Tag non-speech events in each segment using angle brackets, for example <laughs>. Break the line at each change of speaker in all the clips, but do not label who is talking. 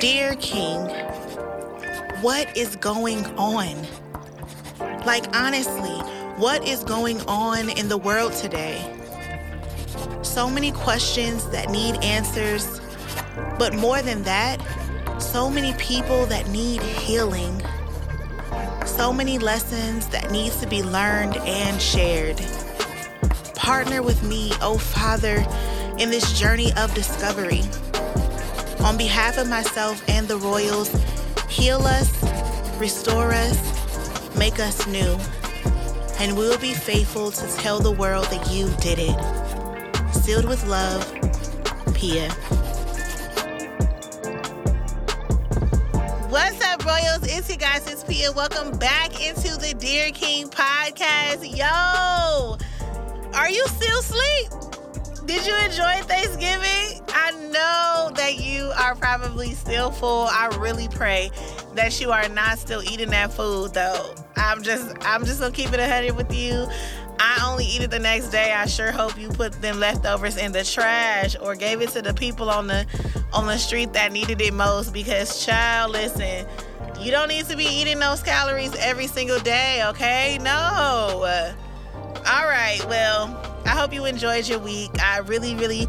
Dear King, what is going on? Like, honestly, what is going on in the world today? So many questions that need answers, but more than that, so many people that need healing. So many lessons that needs to be learned and shared. Partner with me, oh Father, in this journey of discovery. On behalf of myself and the Royals, heal us, restore us, make us new. And we'll be faithful to tell the world that you did it. Sealed with love, Pia. What's up, Royals? It's you guys, it's Pia. Welcome back into the Dear King podcast. Yo, are you still asleep? Did you enjoy Thanksgiving? Know that you are probably still full. I really pray that you are not still eating that food though. I'm just I'm just gonna keep it a hundred with you. I only eat it the next day. I sure hope you put them leftovers in the trash or gave it to the people on the on the street that needed it most because child, listen, you don't need to be eating those calories every single day, okay? No. All right, well, I hope you enjoyed your week. I really, really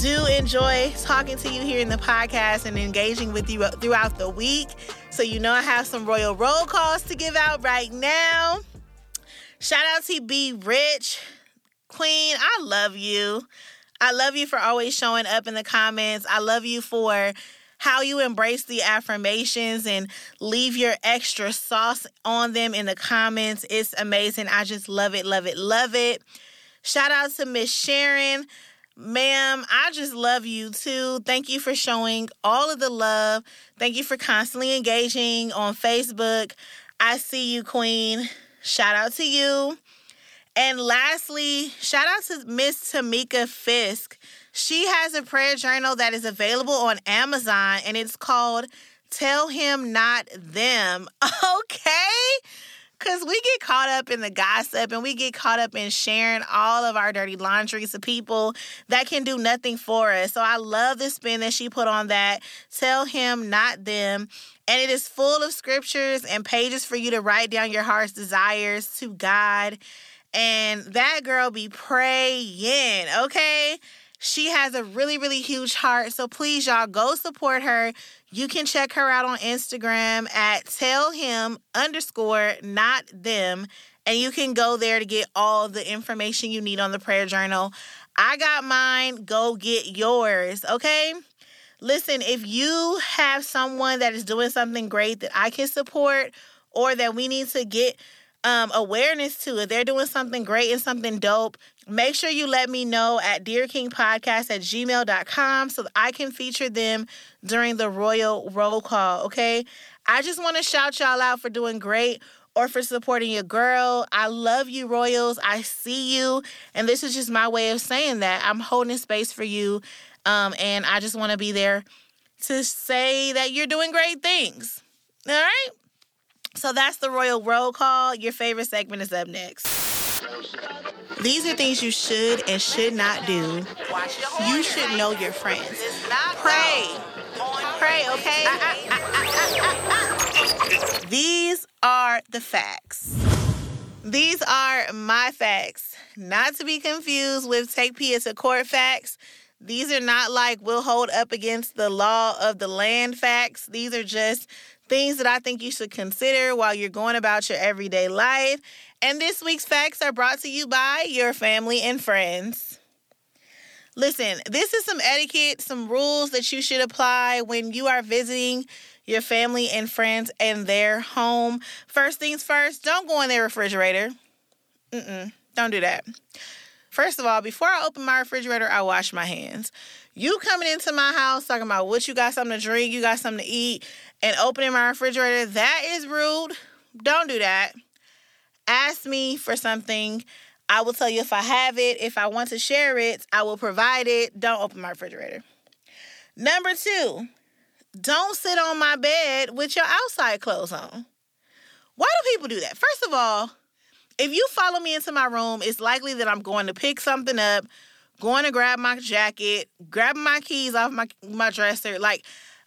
do enjoy talking to you here in the podcast and engaging with you throughout the week. So, you know, I have some royal roll calls to give out right now. Shout out to B Rich. Queen, I love you. I love you for always showing up in the comments. I love you for how you embrace the affirmations and leave your extra sauce on them in the comments. It's amazing. I just love it, love it, love it. Shout out to Miss Sharon. Ma'am, I just love you too. Thank you for showing all of the love. Thank you for constantly engaging on Facebook. I see you, Queen. Shout out to you. And lastly, shout out to Miss Tamika Fisk. She has a prayer journal that is available on Amazon and it's called Tell Him Not Them. <laughs> Okay? Because we get caught up in the gossip and we get caught up in sharing all of our dirty laundry to people that can do nothing for us. So I love the spin that she put on that. Tell him, not them. And it is full of scriptures and pages for you to write down your heart's desires to God. And that girl be praying, okay? She has a really, really huge heart. So please, y'all, go support her. You can check her out on Instagram at tell him underscore not them. And you can go there to get all the information you need on the prayer journal. I got mine. Go get yours, okay? Listen, if you have someone that is doing something great that I can support or that we need to get um, awareness to, if they're doing something great and something dope, make sure you let me know at dearkingpodcast at gmail.com so I can feature them during the royal roll call, okay? I just want to shout y'all out for doing great or for supporting your girl. I love you, Royals. I see you. And this is just my way of saying that. I'm holding space for you. Um, and I just want to be there to say that you're doing great things. All right? So that's the Royal Roll Call. Your favorite segment is up next. These are things you should and should not do. You should know your friends. Pray. Pray, okay? These are the facts. These are my facts, not to be confused with take Pia to court facts. These are not like we'll hold up against the law of the land facts. These are just things that I think you should consider while you're going about your everyday life. And this week's facts are brought to you by your family and friends. Listen, this is some etiquette, some rules that you should apply when you are visiting your family and friends and their home. First things first, don't go in their refrigerator. Mm-mm, don't do that. First of all, before I open my refrigerator, I wash my hands. You coming into my house talking about what you got something to drink, you got something to eat, and opening my refrigerator, that is rude. Don't do that. Ask me for something. I will tell you if I have it. If I want to share it, I will provide it. Don't open my refrigerator. Number two, don't sit on my bed with your outside clothes on. Why do people do that? First of all, if you follow me into my room, it's likely that I'm going to pick something up, going to grab my jacket, grabbing my keys off my, my dresser. Like,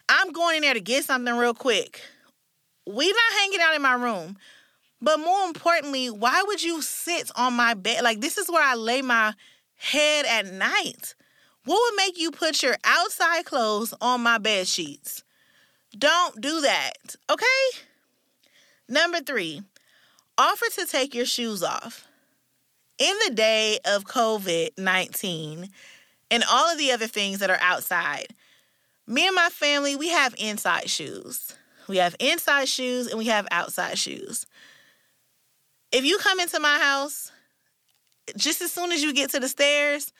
I'm going in there to get something real quick. We not hanging out in my room. But more importantly, why would you sit on my bed? Like this is where I lay my head at night. What would make you put your outside clothes on my bed sheets? Don't do that, okay? Number three, offer to take your shoes off. In the day of COVID 19 and all of the other things that are outside, me and my family, we have inside shoes. We have inside shoes and we have outside shoes. If you come into my house, just as soon as you get to the stairs,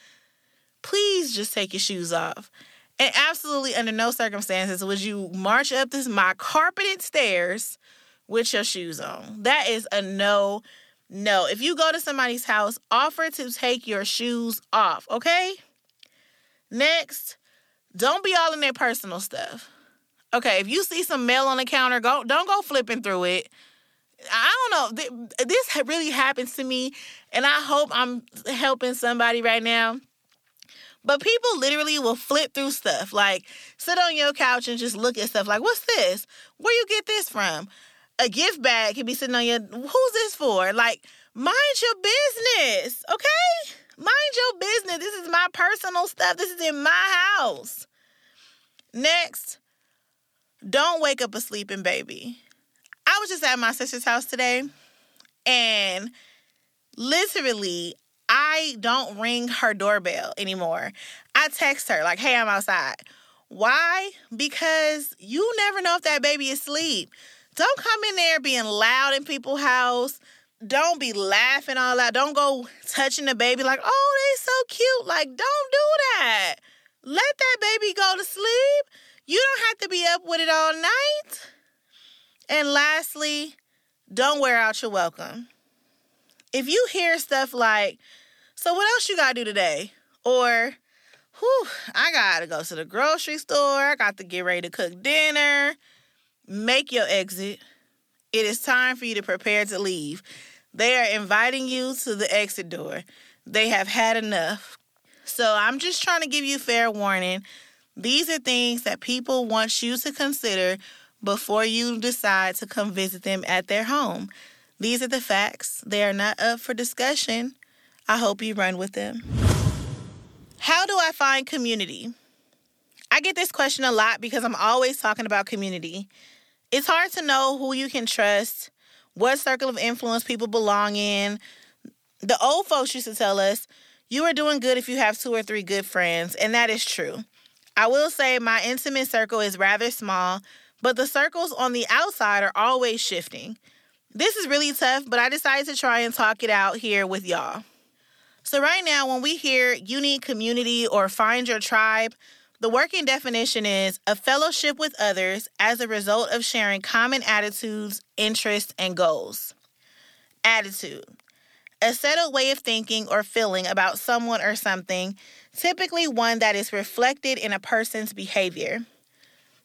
please just take your shoes off. And absolutely under no circumstances would you march up this my carpeted stairs with your shoes on. That is a no no. If you go to somebody's house, offer to take your shoes off, okay? Next, don't be all in their personal stuff. Okay, if you see some mail on the counter, go don't go flipping through it. I don't know. This really happens to me, and I hope I'm helping somebody right now. But people literally will flip through stuff, like sit on your couch and just look at stuff like, what's this? Where you get this from? A gift bag can be sitting on your, who's this for? Like, mind your business, okay? Mind your business. This is my personal stuff. This is in my house. Next, don't wake up a sleeping baby. I was just at my sister's house today, and literally, I don't ring her doorbell anymore. I text her, like, hey, I'm outside. Why? Because you never know if that baby is asleep. Don't come in there being loud in people's house. Don't be laughing all out. Don't go touching the baby like, oh, they so cute. Like, don't do that. Let that baby go to sleep. You don't have to be up with it all night. And lastly, don't wear out your welcome. If you hear stuff like, so what else you gotta do today? Or, whew, I gotta go to the grocery store, I got to get ready to cook dinner. Make your exit. It is time for you to prepare to leave. They are inviting you to the exit door. They have had enough. So I'm just trying to give you fair warning. These are things that people want you to consider before you decide to come visit them at their home. These are the facts. They are not up for discussion. I hope you run with them. How do I find community? I get this question a lot because I'm always talking about community. It's hard to know who you can trust, what circle of influence people belong in. The old folks used to tell us, you are doing good if you have two or three good friends, and that is true. I will say my intimate circle is rather small, but the circles on the outside are always shifting. This is really tough, but I decided to try and talk it out here with y'all. So, right now, when we hear you need community or find your tribe, the working definition is a fellowship with others as a result of sharing common attitudes, interests, and goals. Attitude a settled way of thinking or feeling about someone or something, typically one that is reflected in a person's behavior.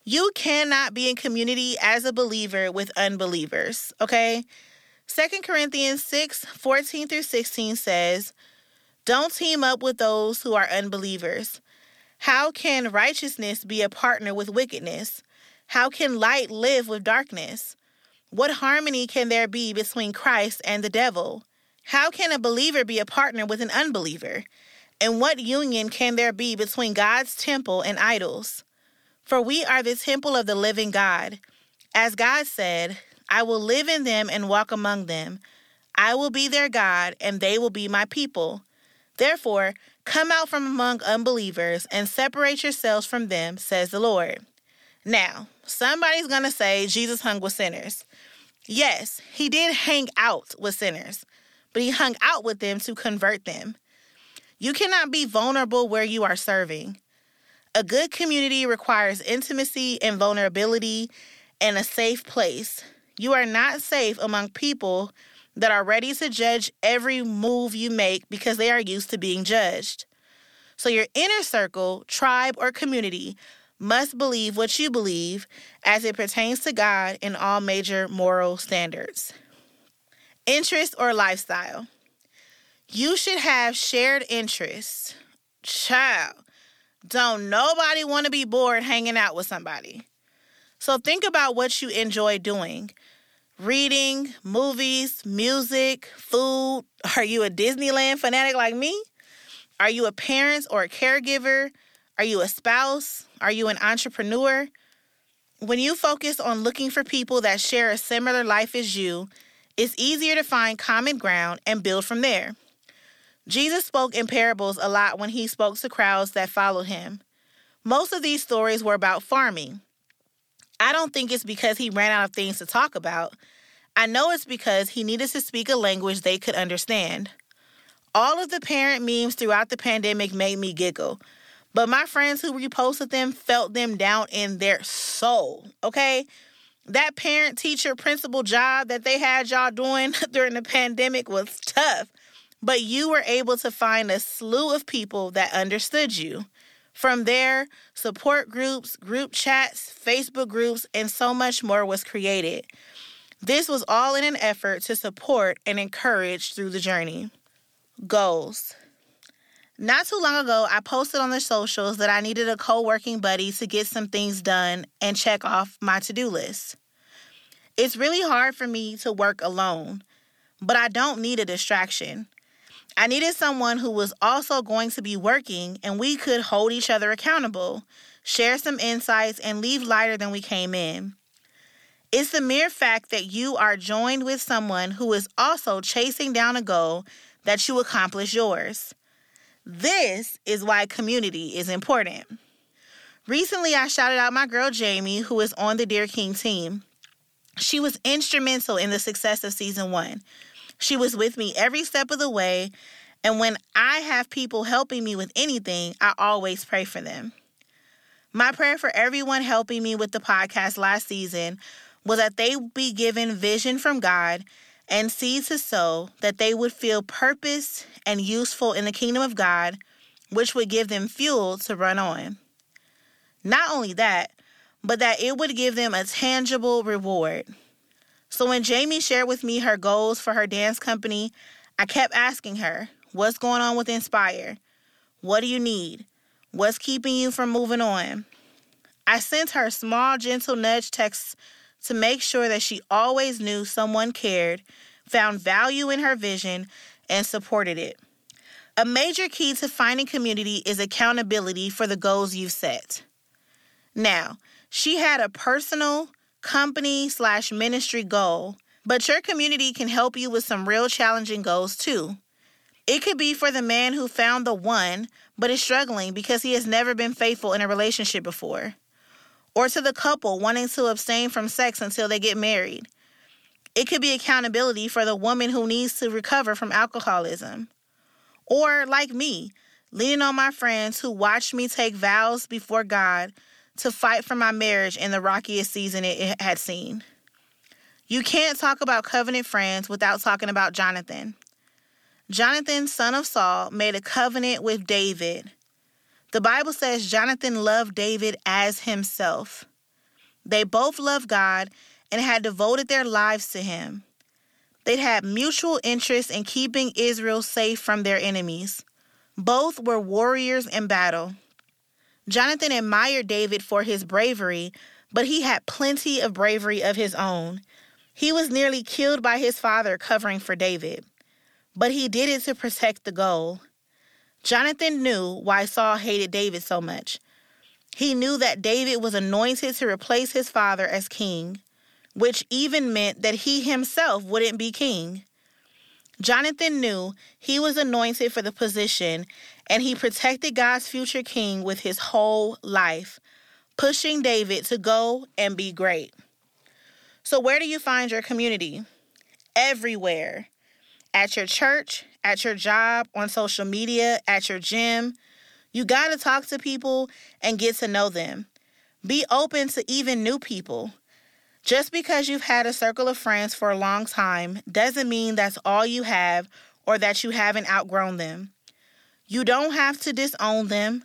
You cannot be in community as a believer with unbelievers, okay? 2 Corinthians 6 14 through 16 says, Don't team up with those who are unbelievers. How can righteousness be a partner with wickedness? How can light live with darkness? What harmony can there be between Christ and the devil? How can a believer be a partner with an unbeliever? And what union can there be between God's temple and idols? For we are the temple of the living God. As God said, I will live in them and walk among them. I will be their God, and they will be my people. Therefore, come out from among unbelievers and separate yourselves from them, says the Lord. Now, somebody's going to say Jesus hung with sinners. Yes, he did hang out with sinners, but he hung out with them to convert them. You cannot be vulnerable where you are serving. A good community requires intimacy and vulnerability and a safe place. You are not safe among people that are ready to judge every move you make because they are used to being judged. So, your inner circle, tribe, or community must believe what you believe as it pertains to God and all major moral standards. Interest or lifestyle. You should have shared interests. Child, don't nobody want to be bored hanging out with somebody. So think about what you enjoy doing reading, movies, music, food. <laughs> Are you a Disneyland fanatic like me? Are you a parent or a caregiver? Are you a spouse? Are you an entrepreneur? When you focus on looking for people that share a similar life as you, it's easier to find common ground and build from there. Jesus spoke in parables a lot when he spoke to crowds that followed him. Most of these stories were about farming. I don't think it's because he ran out of things to talk about. I know it's because he needed to speak a language they could understand. All of the parent memes throughout the pandemic made me giggle, but my friends who reposted them felt them down in their soul, okay? That parent, teacher, principal job that they had y'all doing <laughs> during the pandemic was tough, but you were able to find a slew of people that understood you. From there, support groups, group chats, Facebook groups, and so much more was created. This was all in an effort to support and encourage through the journey. Goals. Not too long ago, I posted on the socials that I needed a co working buddy to get some things done and check off my to do list. It's really hard for me to work alone, but I don't need a distraction. I needed someone who was also going to be working and we could hold each other accountable, share some insights, and leave lighter than we came in. It's the mere fact that you are joined with someone who is also chasing down a goal that you accomplish yours. This is why community is important. Recently, I shouted out my girl Jamie, who is on the Dear King team. She was instrumental in the success of season one. She was with me every step of the way, and when I have people helping me with anything, I always pray for them. My prayer for everyone helping me with the podcast last season was that they be given vision from God and seed to sow, that they would feel purpose and useful in the kingdom of God, which would give them fuel to run on. Not only that, but that it would give them a tangible reward. So when Jamie shared with me her goals for her dance company, I kept asking her, What's going on with Inspire? What do you need? What's keeping you from moving on? I sent her small, gentle nudge texts to make sure that she always knew someone cared, found value in her vision, and supported it. A major key to finding community is accountability for the goals you've set. Now, she had a personal, company slash ministry goal, but your community can help you with some real challenging goals too. It could be for the man who found the one but is struggling because he has never been faithful in a relationship before or to the couple wanting to abstain from sex until they get married. It could be accountability for the woman who needs to recover from alcoholism. Or, like me, leaning on my friends who watched me take vows before God to fight for my marriage in the rockiest season it had seen. You can't talk about covenant friends without talking about Jonathan. Jonathan, son of Saul, made a covenant with David the Bible says Jonathan loved David as himself. They both loved God and had devoted their lives to him. They'd had mutual interest in keeping Israel safe from their enemies. Both were warriors in battle. Jonathan admired David for his bravery, but he had plenty of bravery of his own. He was nearly killed by his father covering for David, but he did it to protect the goal. Jonathan knew why Saul hated David so much. He knew that David was anointed to replace his father as king, which even meant that he himself wouldn't be king. Jonathan knew he was anointed for the position, and he protected God's future king with his whole life, pushing David to go and be great. So, where do you find your community? Everywhere. At your church, at your job, on social media, at your gym. You got to talk to people and get to know them. Be open to even new people. Just because you've had a circle of friends for a long time doesn't mean that's all you have or that you haven't outgrown them. You don't have to disown them,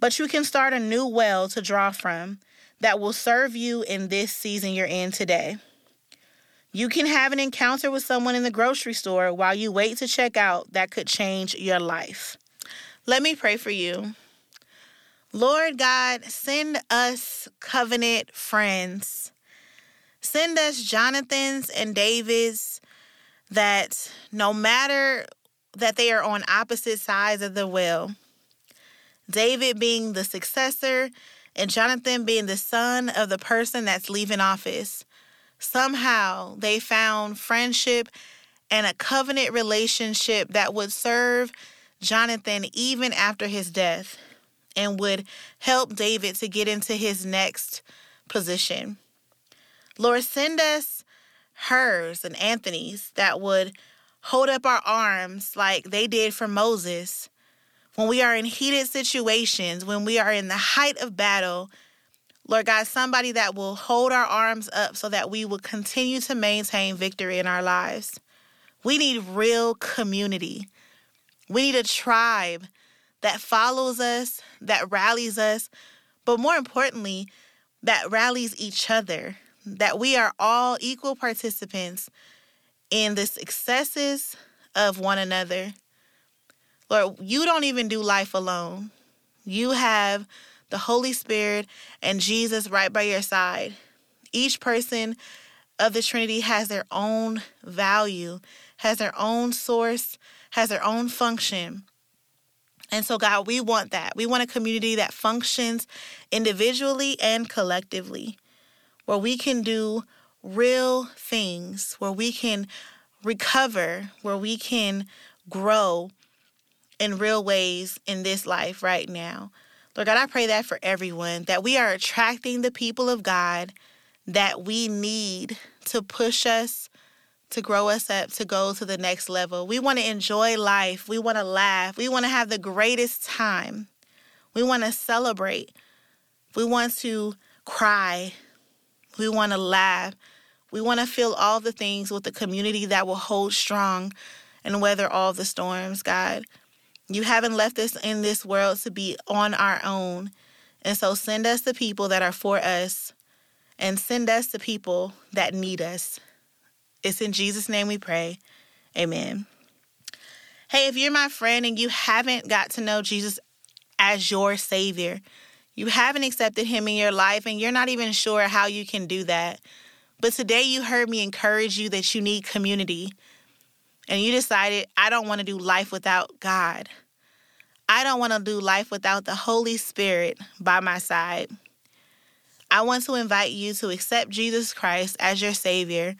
but you can start a new well to draw from that will serve you in this season you're in today. You can have an encounter with someone in the grocery store while you wait to check out that could change your life. Let me pray for you. Lord God, send us covenant friends. Send us Jonathans and Davids that no matter that they are on opposite sides of the well, David being the successor and Jonathan being the son of the person that's leaving office, somehow they found friendship and a covenant relationship that would serve Jonathan even after his death and would help David to get into his next position. Lord, send us Hurs and Anthony's that would hold up our arms like they did for Moses when we are in heated situations, when we are in the height of battle. Lord God, somebody that will hold our arms up so that we will continue to maintain victory in our lives. We need real community. We need a tribe that follows us, that rallies us, but more importantly, that rallies each other, that we are all equal participants in the successes of one another. Lord, you don't even do life alone. You have the Holy Spirit and Jesus right by your side. Each person of the Trinity has their own value, has their own source, has their own function. And so, God, we want that. We want a community that functions individually and collectively, where we can do real things, where we can recover, where we can grow in real ways in this life right now. Lord God, I pray that for everyone, that we are attracting the people of God that we need to push us to grow us up to go to the next level. We want to enjoy life. We want to laugh. We want to have the greatest time. We want to celebrate. We want to cry. We want to laugh. We want to fill all the things with a community that will hold strong and weather all the storms, God. You haven't left us in this world to be on our own. And so send us the people that are for us and send us the people that need us. It's in Jesus' name we pray. Amen. Hey, if you're my friend and you haven't got to know Jesus as your Savior, you haven't accepted Him in your life, and you're not even sure how you can do that. But today you heard me encourage you that you need community, and you decided, I don't want to do life without God. I don't want to do life without the Holy Spirit by my side. I want to invite you to accept Jesus Christ as your Savior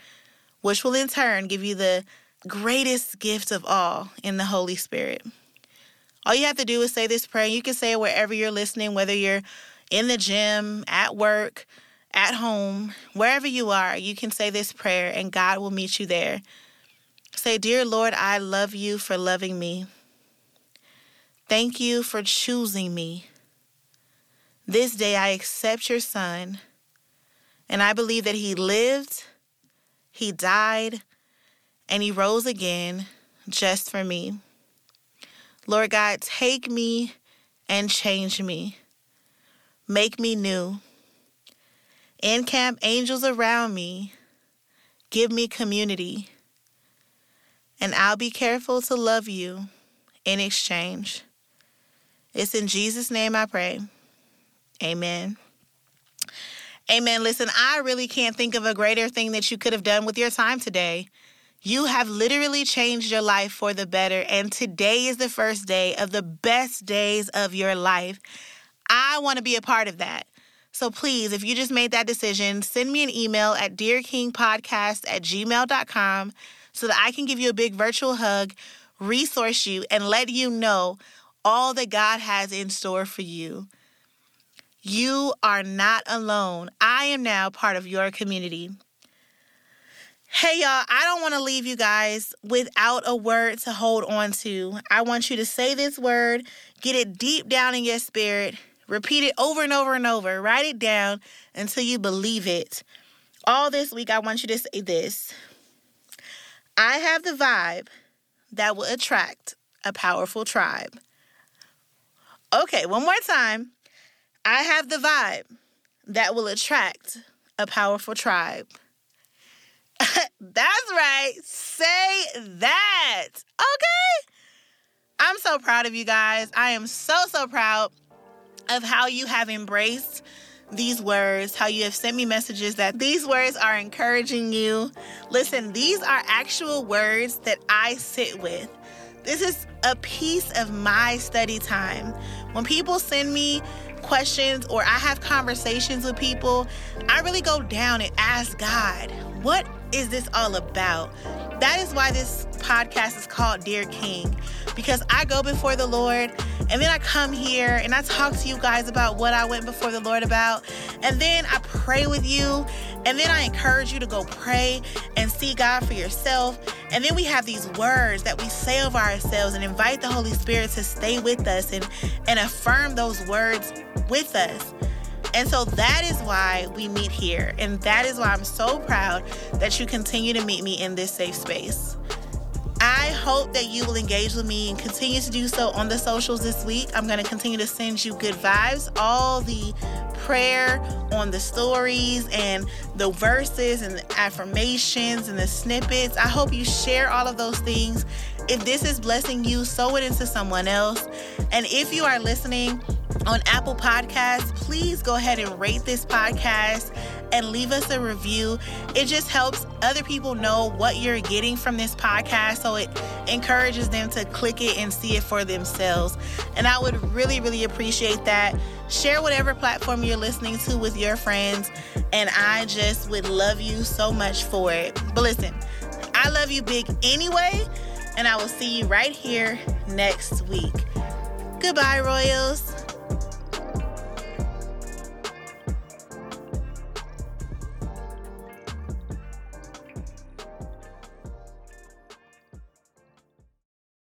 which will in turn give you the greatest gift of all in the Holy Spirit. All you have to do is say this prayer. You can say it wherever you're listening, whether you're in the gym, at work, at home, wherever you are, you can say this prayer and God will meet you there. Say, Dear Lord, I love you for loving me. Thank you for choosing me. This day I accept your Son, and I believe that He lived he died and he rose again just for me. Lord God, take me and change me. Make me new. Encamp angels around me. Give me community. And I'll be careful to love you in exchange. It's in Jesus' name I pray. Amen. Amen. Listen, I really can't think of a greater thing that you could have done with your time today. You have literally changed your life for the better, and today is the first day of the best days of your life. I want to be a part of that. So please, if you just made that decision, send me an email at dearkingpodcast at gmail.com so that I can give you a big virtual hug, resource you, and let you know all that God has in store for you. You are not alone. I am now part of your community. Hey, y'all, I don't want to leave you guys without a word to hold on to. I want you to say this word, get it deep down in your spirit, repeat it over and over and over, write it down until you believe it. All this week, I want you to say this I have the vibe that will attract a powerful tribe. Okay, one more time. I have the vibe that will attract a powerful tribe. <laughs> That's right. Say that. Okay. I'm so proud of you guys. I am so, so proud of how you have embraced these words, how you have sent me messages that these words are encouraging you. Listen, these are actual words that I sit with. This is a piece of my study time. When people send me questions or I have conversations with people, I really go down and ask God, what is this all about? That is why this podcast is called Dear King, because I go before the Lord and then I come here and I talk to you guys about what I went before the Lord about. And then I pray with you. And then I encourage you to go pray and see God for yourself. And then we have these words that we say over ourselves and invite the Holy Spirit to stay with us and, and affirm those words with us. And so that is why we meet here. And that is why I'm so proud that you continue to meet me in this safe space. I hope that you will engage with me and continue to do so on the socials this week. I'm going to continue to send you good vibes, all the prayer on the stories and the verses and the affirmations and the snippets. I hope you share all of those things. If this is blessing you, sow it into someone else. And if you are listening, on Apple Podcasts, please go ahead and rate this podcast and leave us a review. It just helps other people know what you're getting from this podcast. So it encourages them to click it and see it for themselves. And I would really, really appreciate that. Share whatever platform you're listening to with your friends. And I just would love you so much for it. But listen, I love you big anyway. And I will see you right here next week. Goodbye, Royals.